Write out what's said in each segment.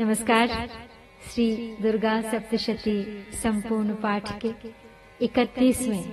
नमस्कार। श्री दुर्गा सप्तशती संपूर्ण पाठ के इकतीसवें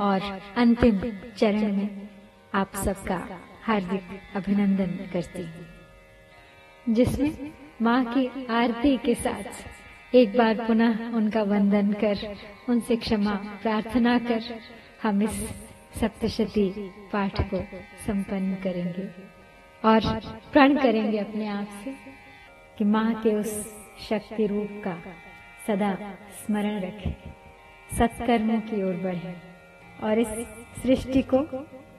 और अंतिम चरण में आप सबका हार्दिक अभिनंदन करती हूँ। जिसमें माँ की आरती के साथ एक बार पुनः उनका वंदन कर, उनसे क्षमा प्रार्थना कर, हम इस सप्तशती पाठ को संपन्न करेंगे और प्रण करेंगे अपने आप से। कि माँ के उस शक्ति रूप का सदा स्मरण रखें। सत्कर्मों की ओर बढ़े और इस सृष्टि को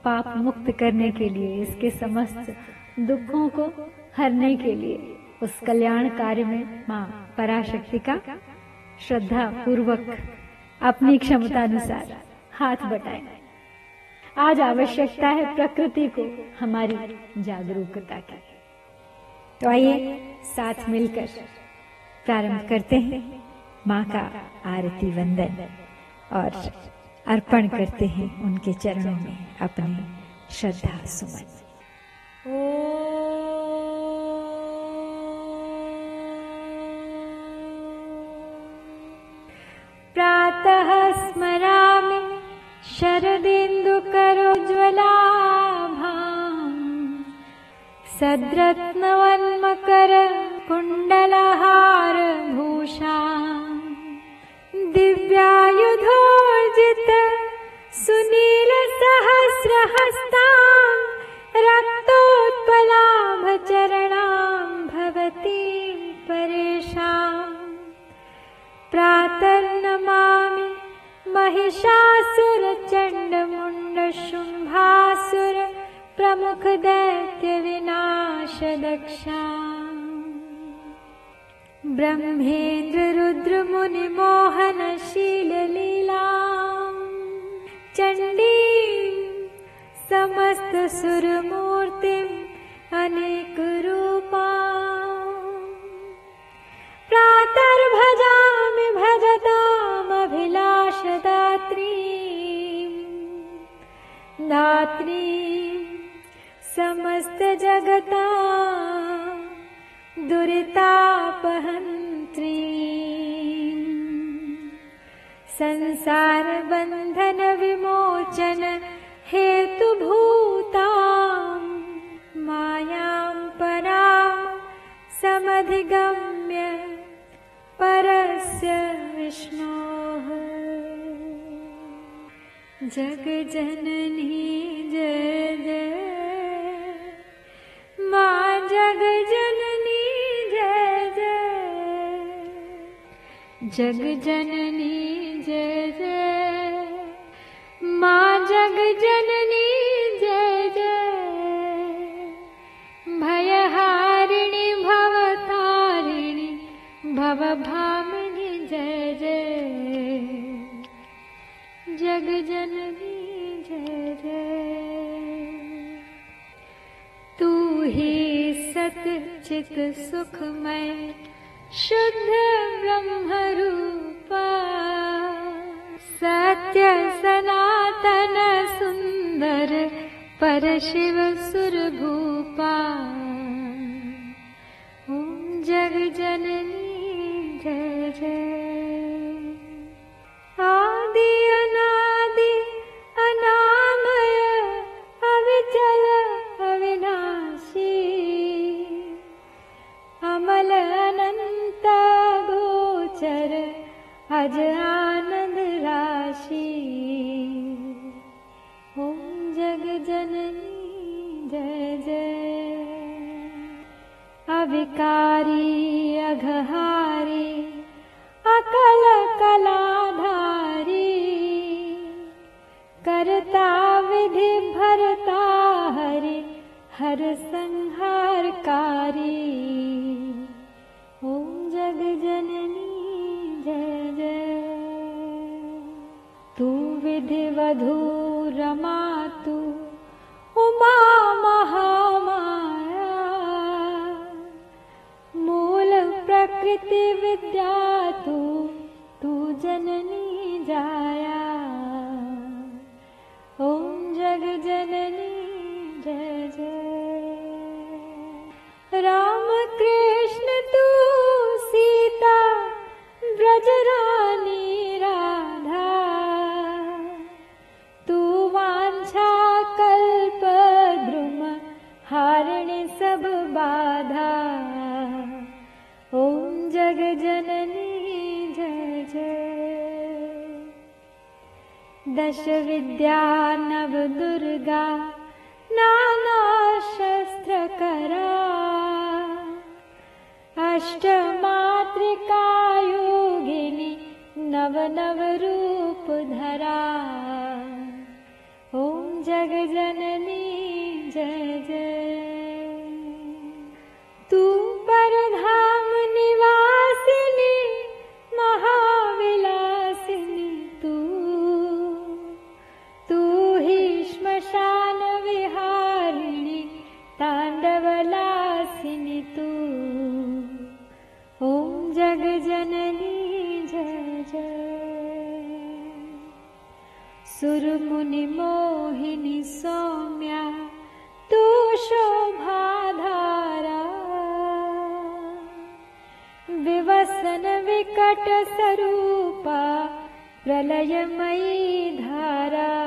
पाप मुक्त करने के लिए, इसके समस्त दुखों को हरने के लिए, उस कल्याण कार्य में माँ पराशक्ति का श्रद्धा पूर्वक अपनी क्षमता अनुसार हाथ बटाए। आज आवश्यकता है प्रकृति को हमारी जागरूकता की। तो आइए साथ मिलकर प्रारंभ करते हैं माँ का आरती वंदन और अर्पण करते हैं उनके चरणों में अपनी श्रद्धा सुमन। प्रातः स्मरामि शरदिन्दुकरोज्ज्वलाभाम् सद्रत्नवन्मकर कुण्डलहार भूषा। दिव्यायुधोर्जित सुनील परस्य विष्णोः। जगजननी जय जय। मा जगजननी जय जय। जगजननी जय जय। मा जगजननी जगजननी जय जग जननी जी सचित् सुखमय शुद्ध ब्रह्मरूपा। सत्य सनातन सुन्दर परशिव सुरभूपा। ॐ जगजननी जय जय। विद्या नवदुर्गा नानाशस्त्रकरा। करा अष्टमातृकायु गिली ॐ जगजननी दुर्मुनि सौम्या तु शोभाधारा विवसन विवसनविकटस्वरूपा प्रलयमयी धारा।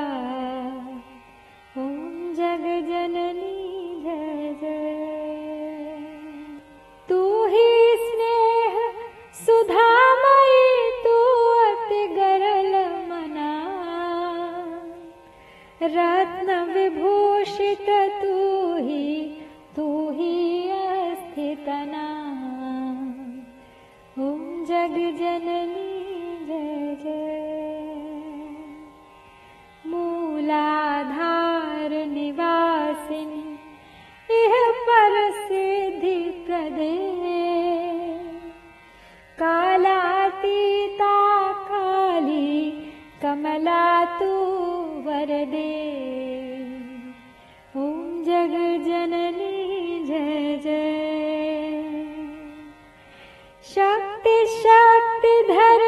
शक्ति शक्ति ध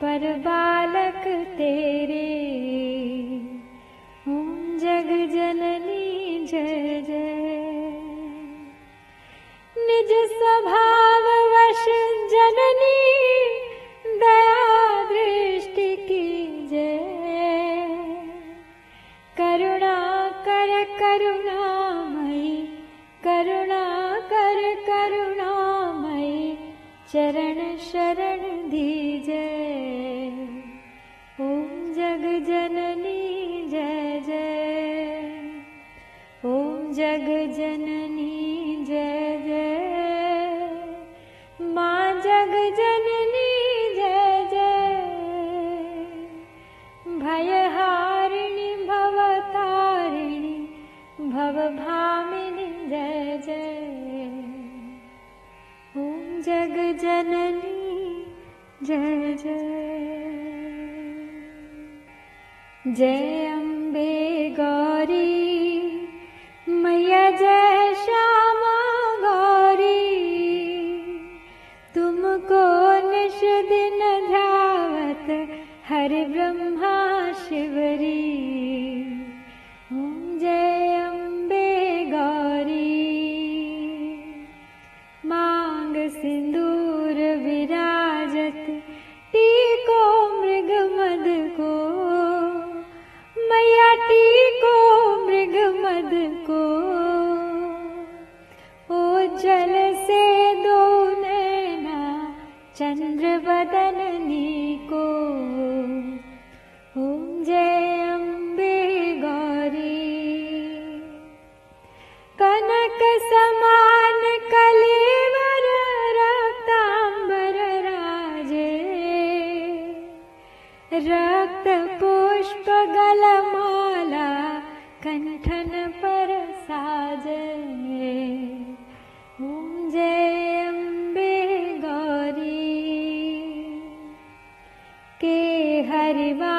पर बालक तेरे जय अम्बे चन्द्रवदन அறிவா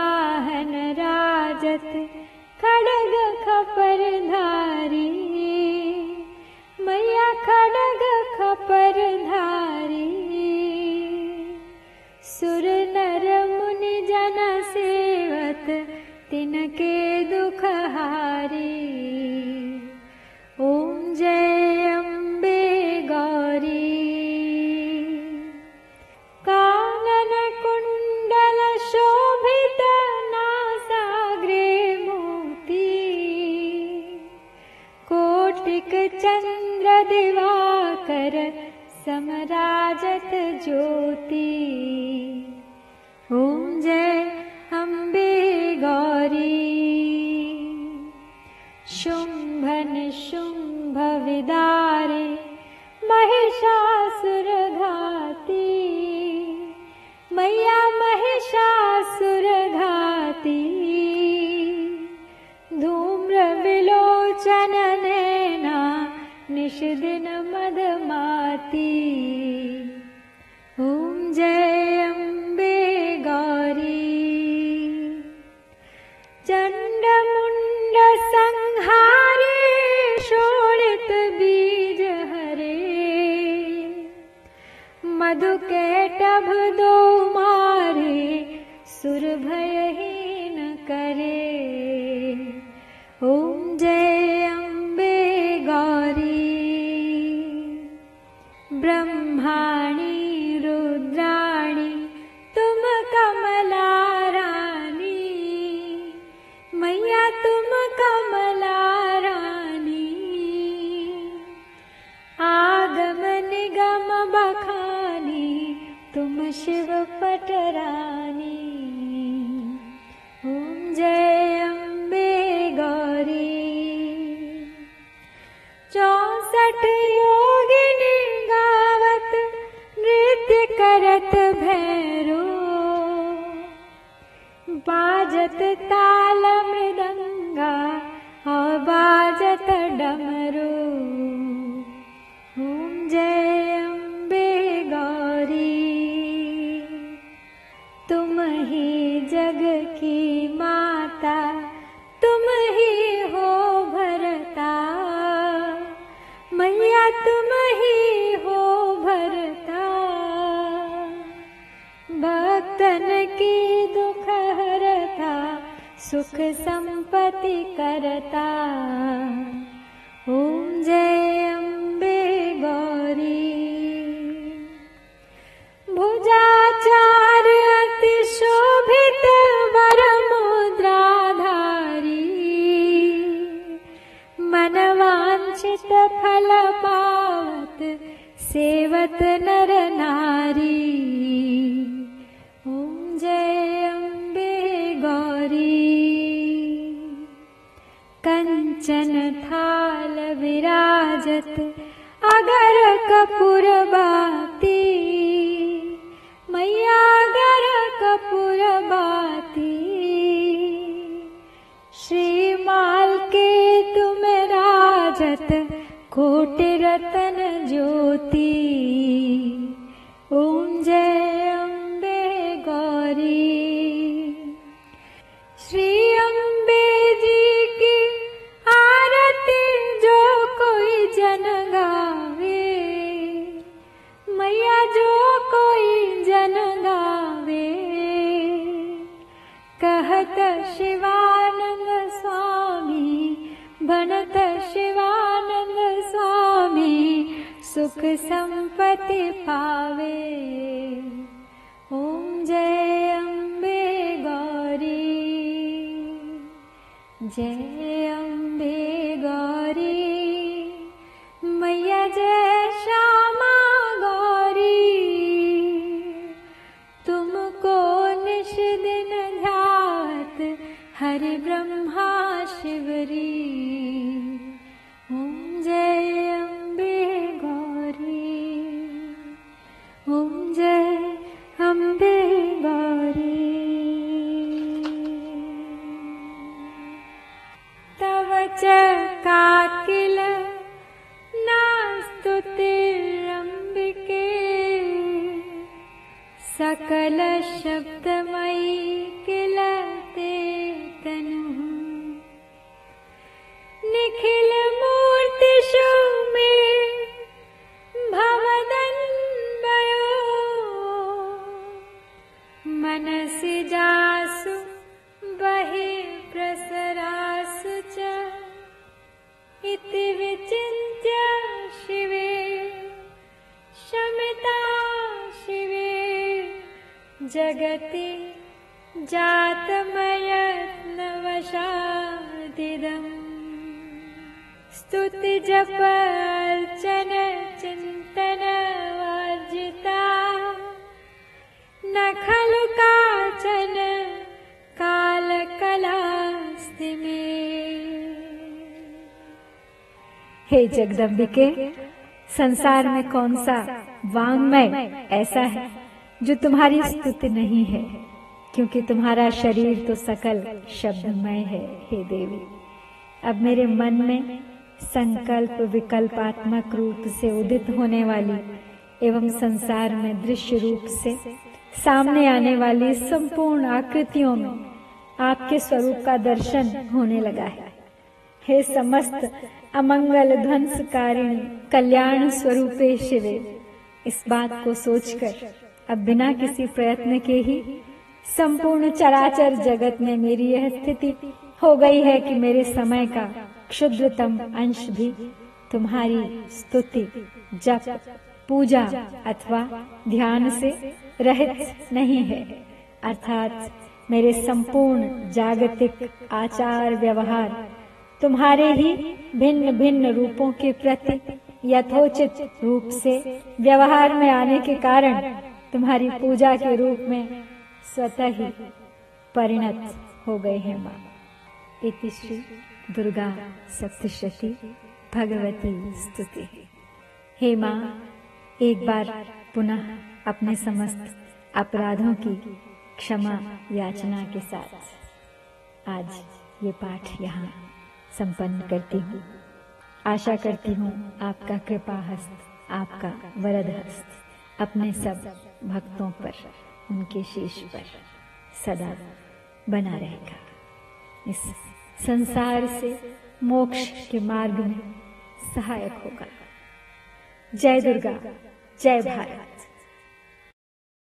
धूम्र धूम्रविलोचननेन निषदिनमदमाती। धन की हरता सुख संपत्ति करता। ॐ जय जन विराजत अगर कपूरबाती सकलशब्दमयी जातमयत्नवशादिदम् स्तुतिजपार्चन चिन्तनवर्जिता न खलु काचन कालकलास्ति मे हे जगदम्बिके, संसार में कौन सा वांग्मय ऐसा है, जो तुम्हारी स्तुति नहीं है? क्योंकि तुम्हारा शरीर तो सकल शब्दमय है, हे देवी। अब मेरे मन में संकल्प विकल्पात्मक रूप से उदित होने वाली एवं संसार में दृश्य रूप से सामने आने वाली संपूर्ण आकृतियों में आपके स्वरूप का दर्शन होने लगा है। हे समस्त अमंगल ध्वंसकारिणी, कल्याण स्वरूपे शिवे, इस बात को सोचकर अब बिना किसी प्रयत्न के ही संपूर्ण चराचर जगत में मेरी यह स्थिति हो गई है कि मेरे समय का क्षुद्रतम अंश भी तुम्हारी स्तुति, जप, पूजा अथवा ध्यान से रहित नहीं है। अर्थात मेरे संपूर्ण जागतिक आचार व्यवहार तुम्हारे ही भिन्न भिन्न रूपों के प्रति यथोचित रूप से व्यवहार में आने के कारण तुम्हारी पूजा के रूप में स्वतः ही परिणत हो गए हैं माँ। इति श्री दुर्गा सप्तशती भगवती स्तुति। हे माँ, एक बार पुनः अपने समस्त अपराधों की क्षमा याचना के साथ आज ये पाठ यहाँ संपन्न करती हूँ। आशा करती हूँ आपका कृपा हस्त आपका वरद हस्त अपने सब भक्तों पर। उनके शीश पर सदा बना रहेगा। इस संसार से मोक्ष के मार्ग में सहायक होगा। जय दुर्गा, जय भारत।